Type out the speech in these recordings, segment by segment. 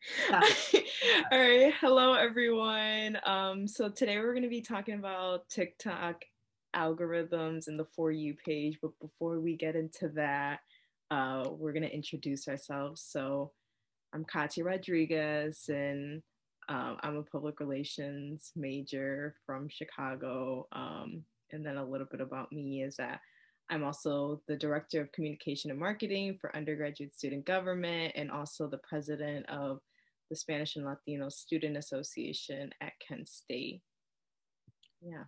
All right. Hello, everyone. Um, so today we're going to be talking about TikTok algorithms and the For You page. But before we get into that, uh, we're going to introduce ourselves. So I'm Katya Rodriguez, and um, I'm a public relations major from Chicago. Um, and then a little bit about me is that I'm also the Director of Communication and Marketing for Undergraduate Student Government and also the President of the Spanish and Latino Student Association at Kent State. Yeah.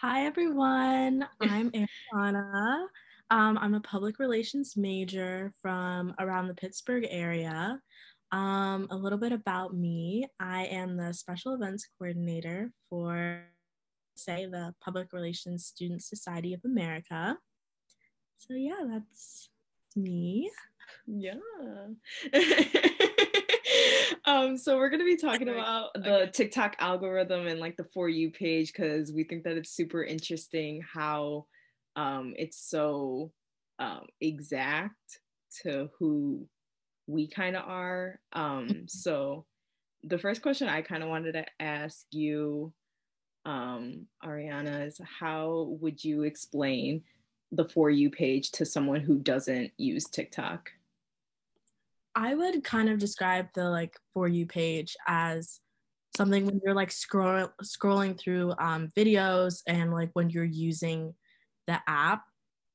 Hi, everyone. I'm Ariana. Um, I'm a public relations major from around the Pittsburgh area. Um, a little bit about me I am the special events coordinator for say the Public Relations Student Society of America. So yeah, that's me. Yeah. um, so we're gonna be talking about the TikTok algorithm and like the for you page because we think that it's super interesting how um, it's so um, exact to who we kind of are. Um, so the first question I kind of wanted to ask you um, Ariana, is how would you explain the For You page to someone who doesn't use TikTok? I would kind of describe the like For You page as something when you're like scroll, scrolling through um, videos and like when you're using the app,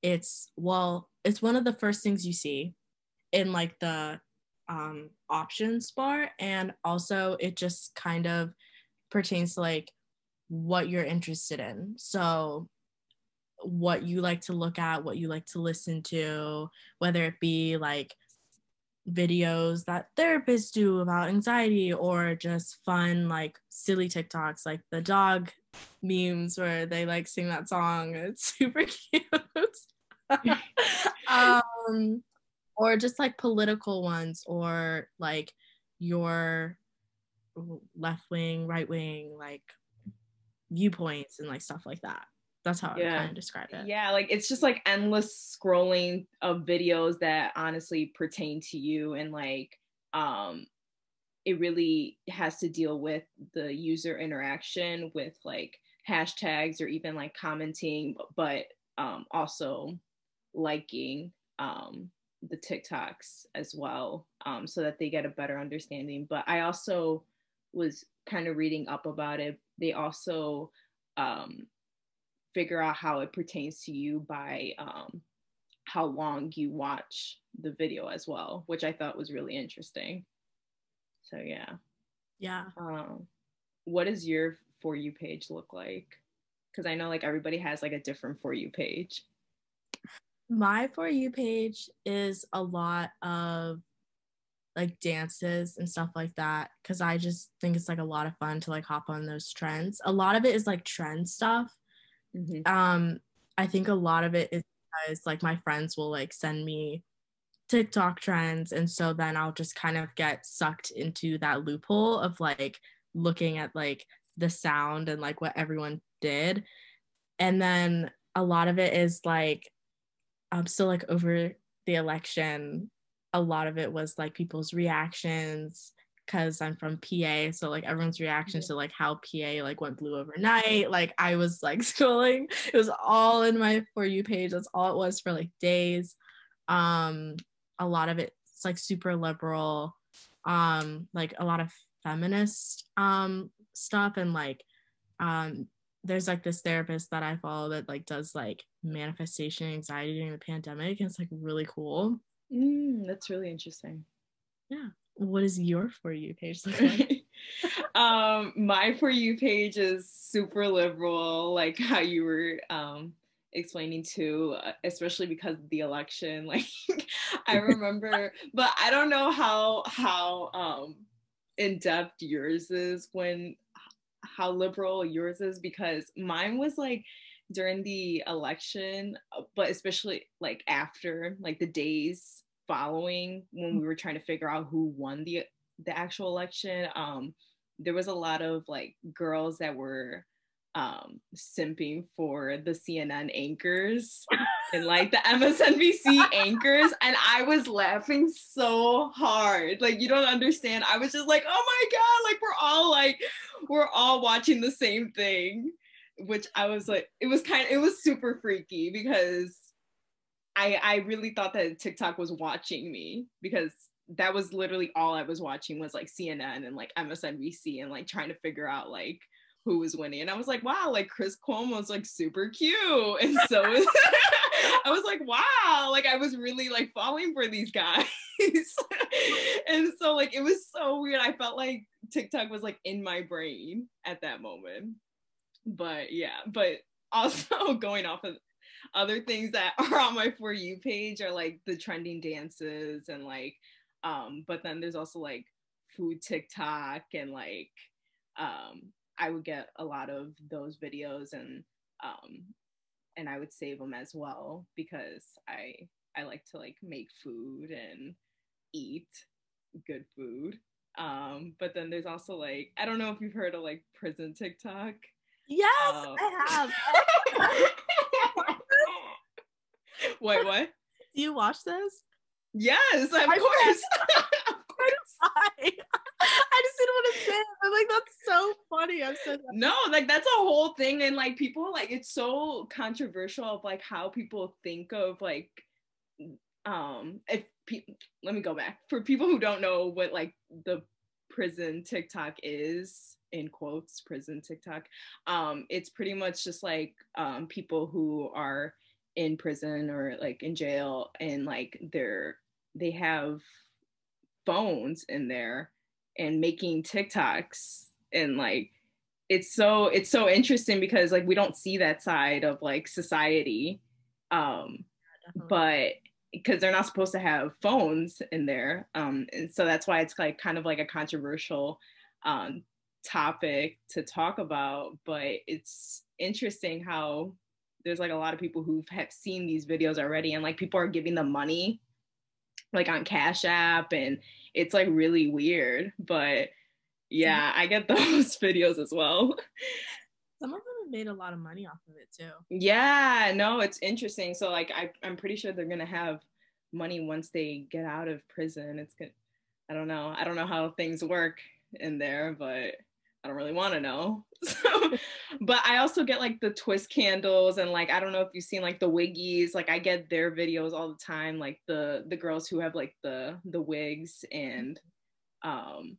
it's well, it's one of the first things you see in like the um, options bar. And also, it just kind of pertains to like what you're interested in. So, what you like to look at, what you like to listen to, whether it be like videos that therapists do about anxiety or just fun, like silly TikToks, like the dog memes where they like sing that song. It's super cute. um, or just like political ones or like your left wing, right wing, like viewpoints and like stuff like that. That's how yeah. I kind of describe it. Yeah, like it's just like endless scrolling of videos that honestly pertain to you and like um it really has to deal with the user interaction with like hashtags or even like commenting but um also liking um the TikToks as well um so that they get a better understanding but I also was kind of reading up about it they also um, figure out how it pertains to you by um, how long you watch the video as well, which I thought was really interesting. So yeah. Yeah. Um, what does your for you page look like? Because I know like everybody has like a different for you page. My for you page is a lot of like dances and stuff like that because I just think it's like a lot of fun to like hop on those trends. A lot of it is like trend stuff. Mm-hmm. Um, I think a lot of it is because like my friends will like send me TikTok trends, and so then I'll just kind of get sucked into that loophole of like looking at like the sound and like what everyone did, and then a lot of it is like I'm still like over the election a lot of it was like people's reactions because I'm from PA. So like everyone's reaction to like how PA like went blue overnight. Like I was like scrolling. It was all in my for you page. That's all it was for like days. Um, a lot of it's like super liberal, um, like a lot of feminist um stuff and like um there's like this therapist that I follow that like does like manifestation anxiety during the pandemic and it's like really cool. Mm, that's really interesting. Yeah. What is your for you page look like? um, my for you page is super liberal, like how you were um explaining to, uh, especially because of the election. Like I remember, but I don't know how how um in depth yours is when how liberal yours is because mine was like during the election, uh, but especially like after like the days following when we were trying to figure out who won the the actual election. Um, there was a lot of like girls that were um simping for the CNN anchors and like the MSNBC anchors and I was laughing so hard. Like you don't understand. I was just like, "Oh my god, like we're all like we're all watching the same thing." Which I was like it was kind of it was super freaky because I I really thought that TikTok was watching me because that was literally all I was watching was like CNN and like MSNBC and like trying to figure out like who was winning. And I was like, wow, like Chris Cuomo's like super cute. And so I was like, wow, like I was really like falling for these guys. and so like it was so weird. I felt like TikTok was like in my brain at that moment. But yeah, but also going off of other things that are on my for you page are like the trending dances and like um but then there's also like food TikTok and like um I would get a lot of those videos and um and I would save them as well because I I like to like make food and eat good food. Um, but then there's also like I don't know if you've heard of like prison TikTok. Yes, um, I have. Wait, what? Do you watch this? Yes, of I course. I, I just didn't want to say it. I'm like, that's so funny. I'm so no, like that's a whole thing, and like people like it's so controversial of like how people think of like um if pe- let me go back for people who don't know what like the prison TikTok is in quotes prison TikTok um it's pretty much just like um people who are in prison or like in jail and like they're they have phones in there and making TikToks and like it's so it's so interesting because like we don't see that side of like society um yeah, but because they're not supposed to have phones in there um and so that's why it's like kind of like a controversial um topic to talk about but it's interesting how there's like a lot of people who have seen these videos already and like people are giving them money like on Cash App and it's like really weird. But yeah, I get those videos as well. Some of them have made a lot of money off of it too. Yeah, no, it's interesting. So like I, I'm pretty sure they're gonna have money once they get out of prison. It's good. I don't know. I don't know how things work in there, but I don't really want to know. So, but I also get like the twist candles and like I don't know if you've seen like the wiggies. Like I get their videos all the time. Like the the girls who have like the the wigs and um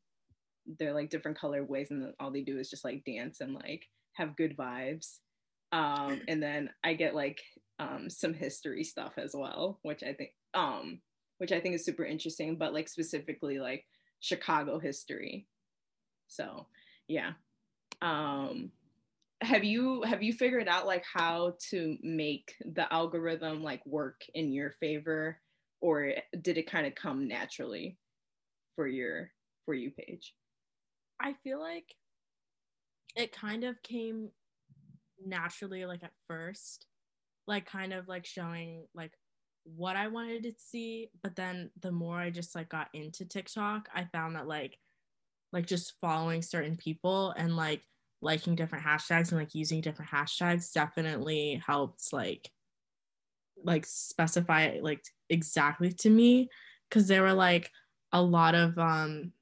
they're like different color wigs and all they do is just like dance and like have good vibes. Um and then I get like um some history stuff as well, which I think um which I think is super interesting, but like specifically like Chicago history. So yeah. Um have you have you figured out like how to make the algorithm like work in your favor? Or did it kind of come naturally for your for you page i feel like it kind of came naturally like at first like kind of like showing like what i wanted to see. But then the more i just like got into tiktok i found that like like just following certain people and like liking different hashtags and like using different hashtags definitely helps like like specify like exactly to me because there were like a lot of um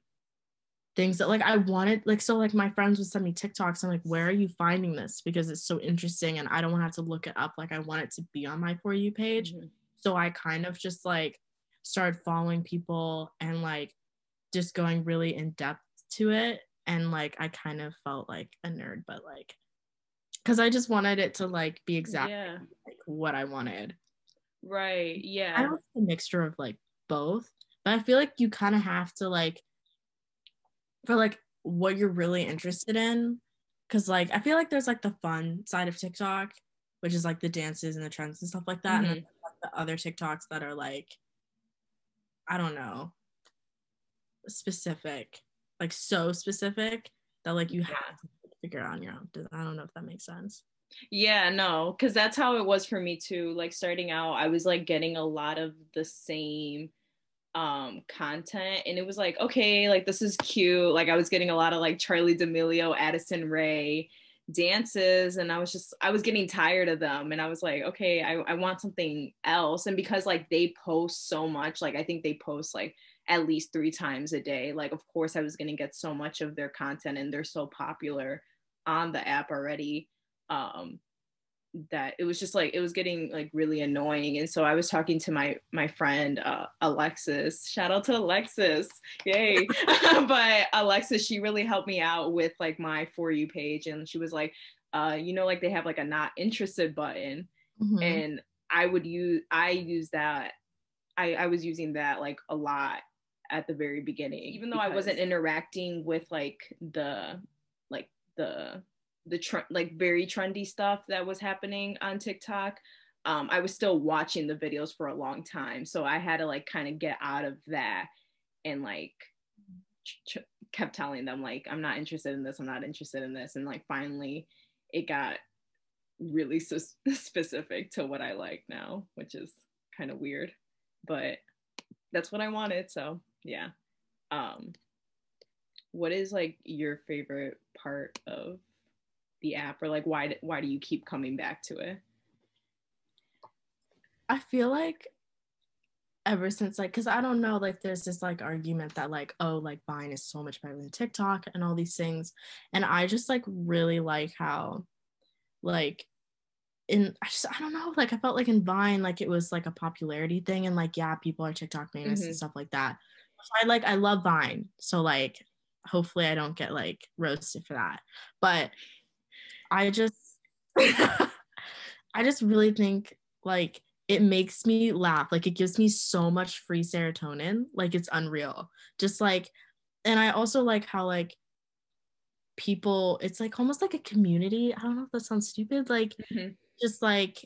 things that like I wanted like so like my friends would send me TikToks. I'm like, where are you finding this? Because it's so interesting and I don't want to have to look it up. Like I want it to be on my for you page. Mm-hmm. So I kind of just like started following people and like just going really in depth to it and like I kind of felt like a nerd but like cuz I just wanted it to like be exactly yeah. like what I wanted. Right. Yeah. I don't a mixture of like both, but I feel like you kind of have to like for like what you're really interested in cuz like I feel like there's like the fun side of TikTok, which is like the dances and the trends and stuff like that mm-hmm. and then like, the other TikToks that are like I don't know specific like so specific that like you have to figure it out on your own. I don't know if that makes sense. Yeah, no, because that's how it was for me too. Like starting out, I was like getting a lot of the same um content and it was like okay like this is cute like i was getting a lot of like charli d'amelio addison rae dances and I was just I was getting tired of them and I was like okay I, I want something else and because like they post so much like I think they post like at least three times a day. Like of course I was gonna get so much of their content and they're so popular on the app already um that it was just like it was getting like really annoying. And so i was talking to my my friend uh, alexis. Shout out to alexis. Yay. But alexis she really helped me out with like my for you page. And she was like uh you know like they have like a not interested button. Mm-hmm. and i would use i use that i i was using that like a lot at the very beginning even though i wasn't interacting with like the like the the tr- like very trendy stuff that was happening on TikTok, um, I was still watching the videos for a long time. So I had to like kind of get out of that and like ch- kept telling them like I'm not interested in this. I'm not interested in this. And like finally, it got really so specific to what I like now, which is kind of weird, but that's what I wanted. So yeah. Um, what is like your favorite part of the app or like why why do you keep coming back to it i feel like ever since like because i don't know like there's this like argument that like oh like vine is so much better than tiktok and all these things and i just like really like how like in I just I don't know like I felt like in Vine like it was like a popularity thing and like yeah people are TikTok famous mm-hmm. and stuff like that. I like I love Vine so like hopefully I don't get like roasted for that. But I just I just really think like it makes me laugh. Like it gives me so much free serotonin. Like it's unreal. Just like and I also like how like people it's like almost like a community. I don't know if that sounds stupid. Like mm-hmm. just like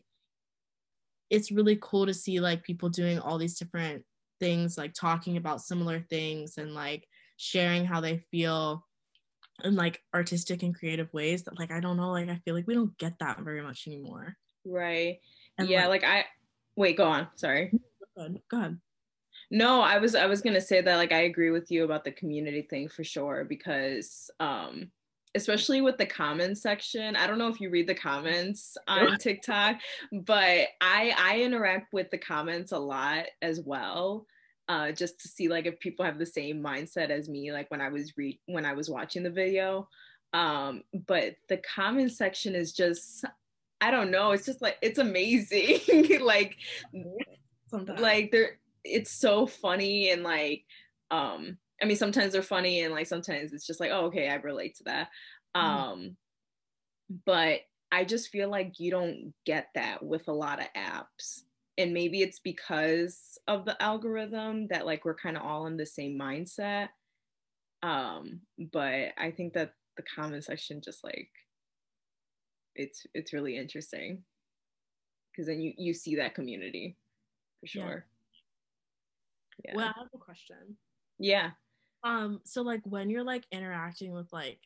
it's really cool to see like people doing all these different things like talking about similar things and like sharing how they feel in like artistic and creative ways that like I don't know like I feel like we don't get that very much anymore. Right. And yeah, like, like I wait, go on. Sorry. Go ahead. Go ahead. No, I was I was gonna say that like I agree with you about the community thing for sure because um especially with the comments section. I don't know if you read the comments on TikTok, but I I interact with the comments a lot as well uh, just to see like if people have the same mindset as me, like when I was re- when I was watching the video. Um, but the comment section is just, I don't know, it's just like it's amazing. like, Sometimes. like they're it's so funny and like, um, I mean sometimes they're funny and like sometimes it's just like, oh okay, I relate to that. Mm. Um, but I just feel like you don't get that with a lot of apps and maybe it's because of the algorithm that like we're kind of all in the same mindset um but i think that the comment section just like it's it's really interesting because then you you see that community for sure yeah. yeah. well i have a question yeah um so like when you're like interacting with like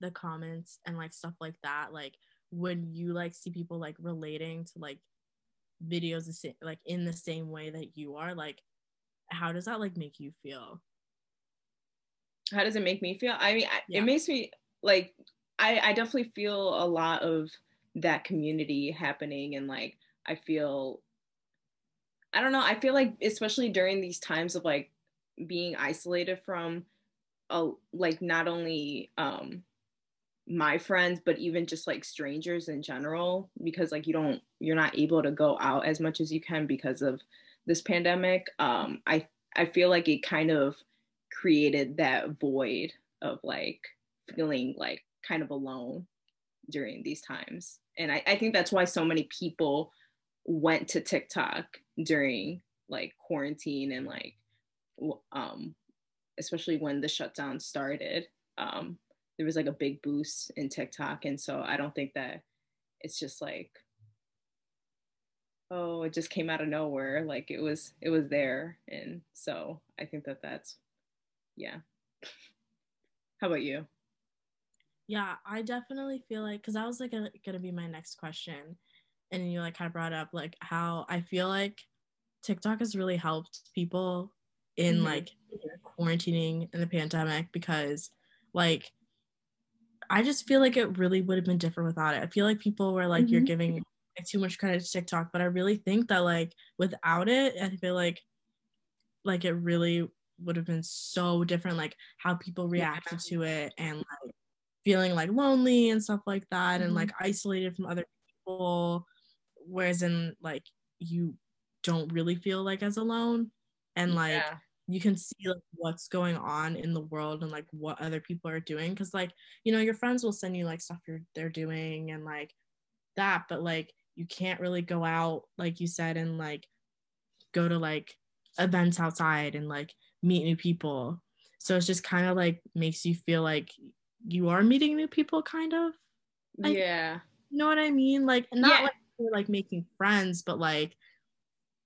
the comments and like stuff like that like when you like see people like relating to like videos the same, like in the same way that you are like how does that like make you feel how does it make me feel i mean yeah. it makes me like I, I definitely feel a lot of that community happening and like i feel i don't know i feel like especially during these times of like being isolated from a like not only um my friends but even just like strangers in general because like you don't you're not able to go out as much as you can because of this pandemic um i i feel like it kind of created that void of like feeling like kind of alone during these times. And i, I think that's why so many people went to tiktok during like quarantine and like um especially when the shutdown started um there was like a big boost in TikTok. And so I don't think that it's just like, oh, it just came out of nowhere. Like it was, it was there. And so I think that that's, yeah. How about you? Yeah, I definitely feel like, cause that was like going to be my next question. And you like kind of brought up like how I feel like TikTok has really helped people in mm-hmm. like quarantining in the pandemic because like I just feel like it really would have been different without it. I feel like people were like, mm-hmm. you're giving too much credit to TikTok, but I really think that like without it, I feel like like it really would have been so different, like how people reacted yeah. to it and like feeling like lonely and stuff like that, mm-hmm. and like isolated from other people. Whereas in like you don't really feel like as alone, and like yeah. you can see like what's going on in the world and like what other people are doing, because like you know your friends will send you like stuff you're they're doing and like that, but like you can't really go out like you said and like go to like events outside and like meet new people so it's just kind of like makes you feel like you are meeting new people kind of like, yeah you know what i mean like not yeah. like like making friends but like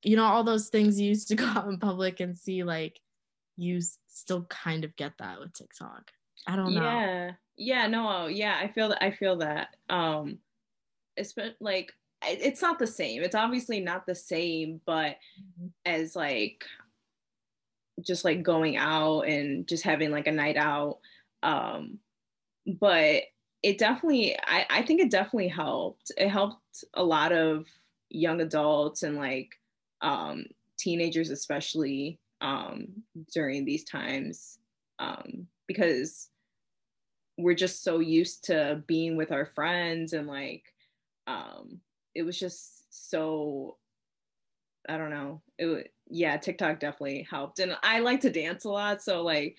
you know all those things you used to go out in public and see like you still kind of get that with tiktok i don't know yeah yeah no yeah i feel that i feel that um it's like it's not the same. It's obviously not the same, but mm-hmm. as like just like going out and just having like a night out. Um, but it definitely, I, I think it definitely helped. It helped a lot of young adults and like um, teenagers, especially um, during these times, um, because we're just so used to being with our friends and like um, it was just so I don't know. It yeah, TikTok definitely helped. And I like to dance a lot, so like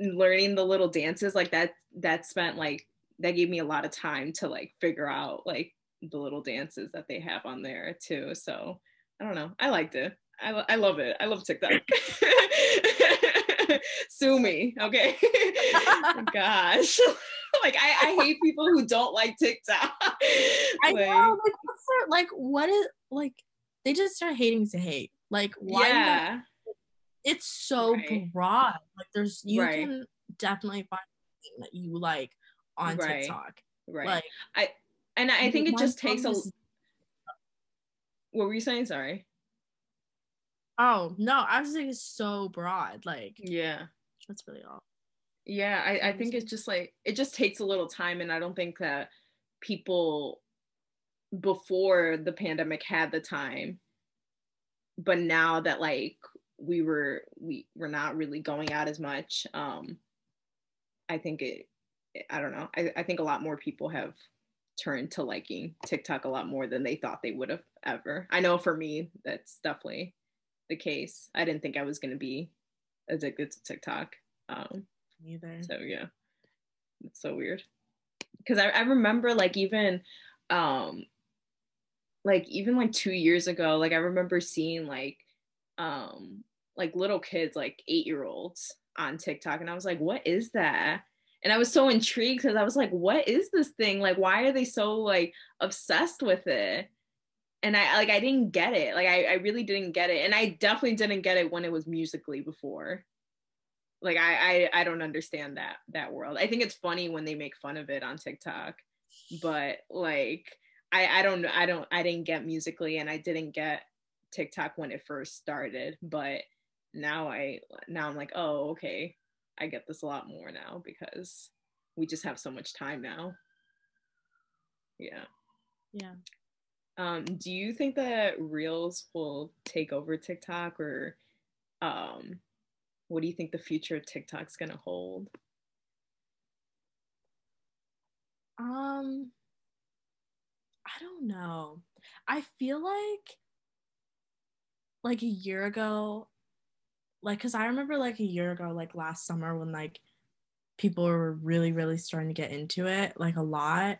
learning the little dances like that that spent like that gave me a lot of time to like figure out like the little dances that they have on there too. So I don't know. I liked it. I, I love it. I love TikTok. Sue me, okay? Gosh. like I, I hate people who don't like TikTok. I like, know. Like what's their like what is like they just start hating to hate. Like why yeah. it's so right. broad. Like there's you right. can definitely find something that you like on right. TikTok. Right. Like I and I think it just takes a what were you saying? Sorry. Oh no, I was saying it's so broad. Like yeah, that's really all. Yeah, I, I think it's just like it just takes a little time, and I don't think that people before the pandemic had the time, but now that like we were we were not really going out as much, um, I think it. I don't know. I, I think a lot more people have turned to liking TikTok a lot more than they thought they would have ever. I know for me, that's definitely the case. I didn't think I was going to be addicted to TikTok. Um, Neither. So yeah, it's so weird. Because I, I remember like even, um, like even like two years ago, like I remember seeing like, um, like little kids, like eight year olds on TikTok, and I was like, what is that? And I was so intrigued because I was like, what is this thing? Like, why are they so like obsessed with it? and I like I didn't get it. Like I, I really didn't get it. And I definitely didn't get it when it was Musical.ly before. Like I, I I don't understand that that world. I think it's funny when they make fun of it on TikTok, but like I I don't I don't I didn't get Musical.ly and I didn't get TikTok when it first started, but now I now I'm like, "Oh, okay. I get this a lot more now because we just have so much time now." Yeah. Yeah. Um, do you think that Reels will take over TikTok or um, what do you think the future of TikTok's gonna hold? Um, I don't know. I feel like like a year ago, like because I remember like a year ago, like last summer when like people were really, really starting to get into it, like a lot.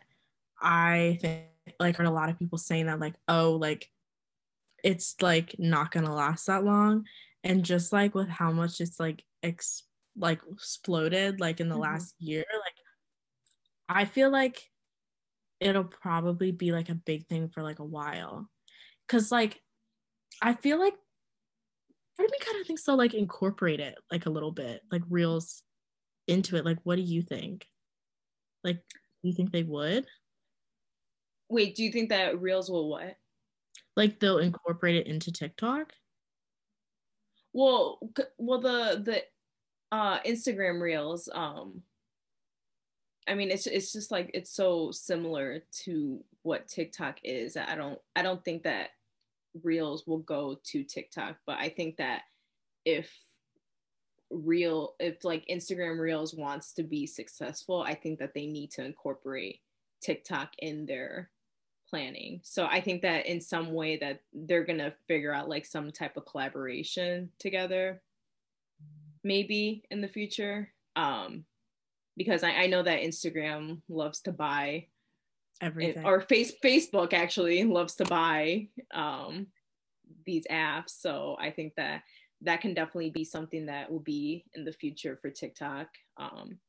I think like heard a lot of people saying that like oh like it's like not gonna last that long and just like with how much it's like ex like exploded like in the mm-hmm. last year like i feel like it'll probably be like a big thing for like a while because like i feel like part of me kind of thinks they'll like incorporate it like a little bit like reels into it like what do you think like do you think they would Wait, do you think that Reels will what? Like they'll incorporate it into TikTok? Well, well the the uh Instagram Reels um I mean, it's it's just like it's so similar to what TikTok is. I don't I don't think that Reels will go to TikTok, but I think that if real if like Instagram Reels wants to be successful, I think that they need to incorporate TikTok in their planning. So I think that in some way that they're going to figure out like some type of collaboration together maybe in the future. Um because I, I know that Instagram loves to buy everything or face Facebook actually loves to buy um these apps. So I think that that can definitely be something that will be in the future for TikTok. Um,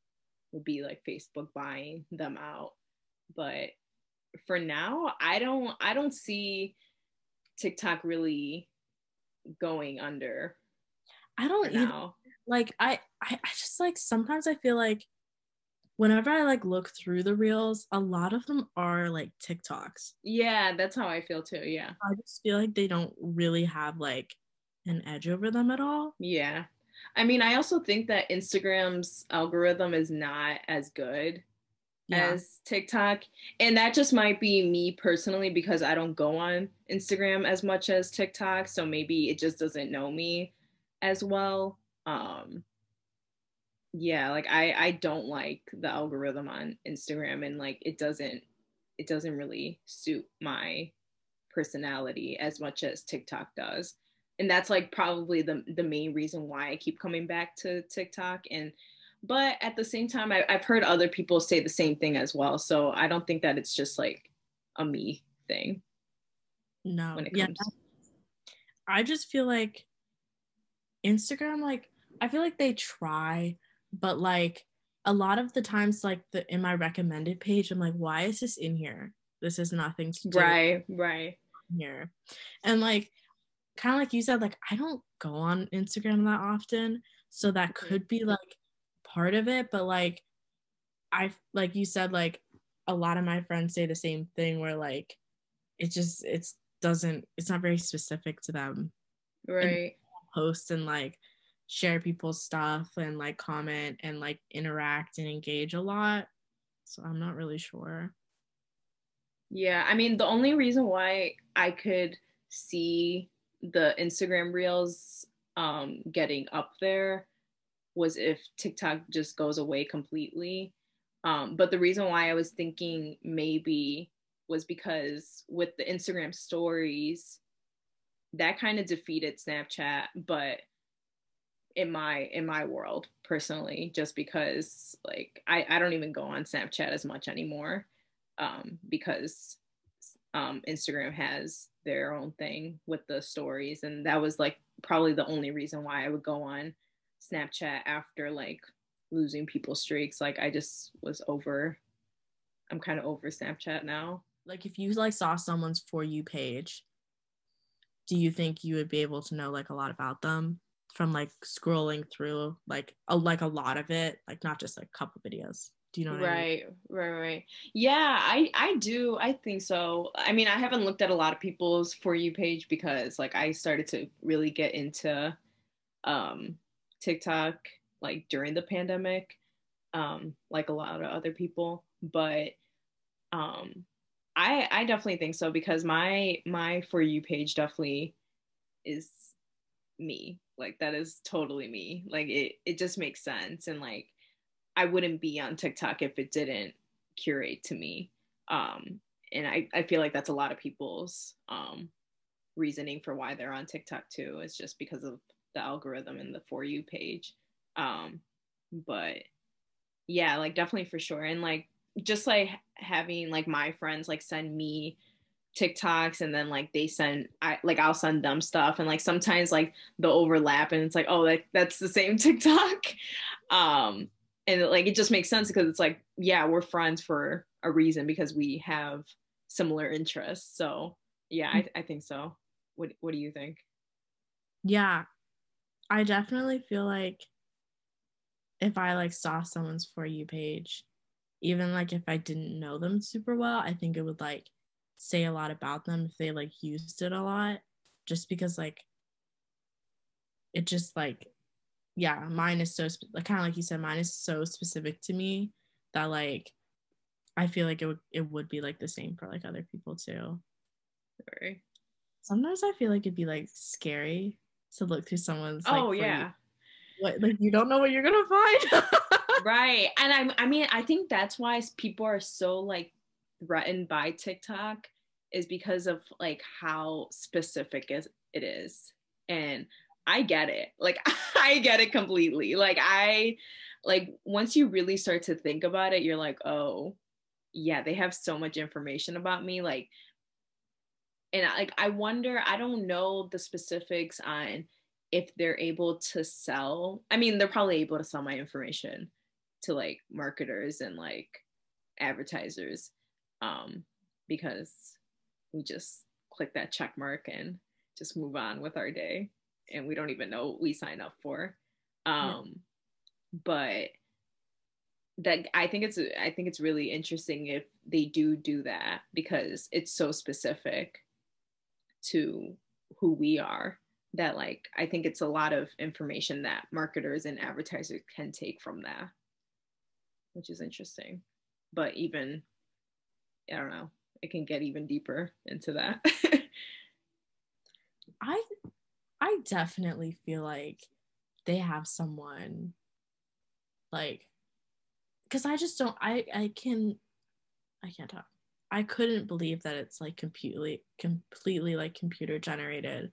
will be like Facebook buying them out. But for now, I don't I don't see TikTok really going under. I don't know. like I, I I just like sometimes I feel like whenever I like look through the reels, a lot of them are like TikToks. Yeah, that's how I feel too. Yeah. I just feel like they don't really have like an edge over them at all. Yeah. I mean, I also think that Instagram's algorithm is not as good yeah. as TikTok. And that just might be me personally because I don't go on Instagram as much as TikTok. So maybe it just doesn't know me as well. Um yeah, like I I don't like the algorithm on Instagram and like it doesn't it doesn't really suit my personality as much as TikTok does. And that's like probably the the main reason why I keep coming back to TikTok. And but at the same time I, have heard other people say the same thing as well. So I don't think that it's just like a me thing no. when it yeah I just feel like Instagram like I feel like they try but like a lot of the times like the in my recommended page I'm like why is this in here this is nothing to do right right here and like kind of like you said, like I don't go on Instagram that often. So that mm-hmm. could be like part of it. But like I like you said, like a lot of my friends say the same thing where like it just it's doesn't it's not very specific to them. Right. And post and like share people's stuff and like comment and like interact and engage a lot. So I'm not really sure. Yeah, I mean the only reason why I could see the Instagram reels um, getting up there was if TikTok just goes away completely. Um, but the reason why I was thinking maybe was because with the Instagram stories, that kind of defeated Snapchat, but in my in my world personally, just because like I, I don't even go on Snapchat as much anymore. Um, because um, Instagram has their own thing with the stories. And that was like probably the only reason why I would go on Snapchat after like losing people streaks. Like I just was over, I'm kind of over Snapchat now. Like if you like saw someone's for you page, do you think you would be able to know like a lot about them from like scrolling through like a like a lot of it, like not just like a couple videos? Do you know right, I mean? right, right. Yeah, I I do. I think so. I mean, I haven't looked at a lot of people's for you page because like I started to really get into um TikTok like during the pandemic, um, like a lot of other people. But um I I definitely think so because my my for you page definitely is me. Like that is totally me. Like it it just makes sense and like I wouldn't be on TikTok if it didn't curate to me. Um, and I, I feel like that's a lot of people's um, reasoning for why they're on TikTok too. is just because of the algorithm and the For You page. Um, but yeah, like definitely for sure. And like just like having like my friends like send me TikToks and then like they send I like I'll send them stuff and like sometimes like the overlap and it's like oh like that's the same TikTok. Um and like it just makes sense because it's like yeah we're friends for a reason because we have similar interests. So yeah I, I think so. What what do you think? Yeah. I definitely feel like if i like saw someone's for you page even like if i didn't know them super well i think it would like say a lot about them if they like used it a lot just because like it just like yeah, mine is so like kind of like you said, mine is so specific to me that like I feel like it would it would be like the same for like other people too. Sorry. Sometimes I feel like it'd be like scary to look through someone's like, oh yeah. what like you don't know what you're gonna find. right and I, I mean i think that's why people are so like threatened by tiktok is because of like how specific it is. And i get it. Like i get it completely. Like i like once you really start to think about it you're like oh yeah they have so much information about me. Like and like i wonder i don't know the specifics on if they're able to sell i mean they're probably able to sell my information to like marketers and like advertisers um because we just click that check mark and just move on with our day. And we don't even know what we sign up for. Um but that i think it's i think it's really interesting if they do do that because it's so specific to who we are that like i think it's a lot of information that marketers and advertisers can take from that which is interesting. But even i don't know it can get even deeper into that I I definitely feel like they have someone like because I just don't I I can I can't talk. I couldn't believe that it's like completely completely like computer generated.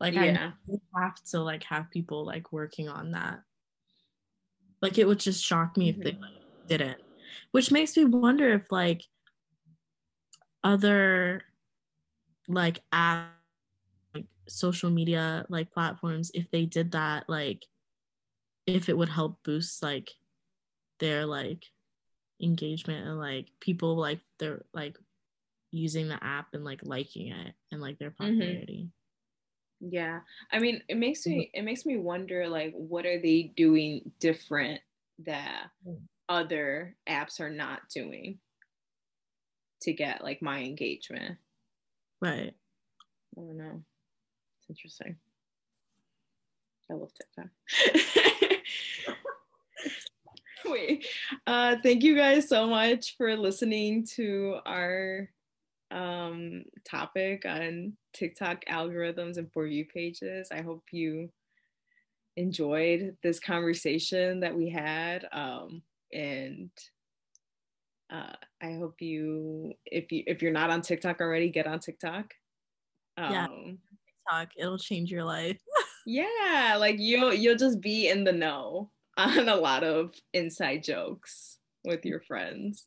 Like yeah I have to like have people like working on that. Like it would just shock me if they like, didn't. Which makes me wonder if like other like app like social media like platforms if they did that like if it would help boost like their like engagement and like people like they're like using the app and like liking it and like their popularity. yeah i mean it makes me it makes me wonder like what are they doing different that Mm. other apps are not doing to get like my engagement Right. I don't know. It's interesting. I love TikTok. Wait. Uh, thank you guys so much for listening to our um, topic on TikTok algorithms and for you pages. I hope you enjoyed this conversation that we had. Um, and uh, I hope you, if you if you're not on TikTok already, get on TikTok. Um, Yeah. TikTok, it'll change your life. yeah, like you'll you'll just be in the know on a lot of inside jokes with your friends.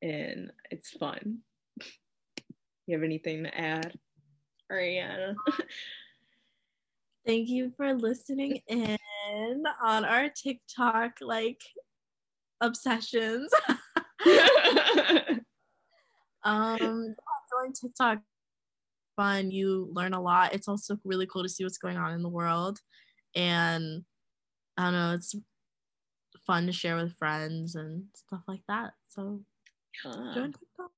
And it's fun. You have anything to add? Ariana? Thank you for listening in on our TikTok like obsessions. um join TikTok fun. You learn a lot. It's also really cool to see what's going on in the world. And I don't know, it's fun to share with friends and stuff like that. So Ah. join TikTok.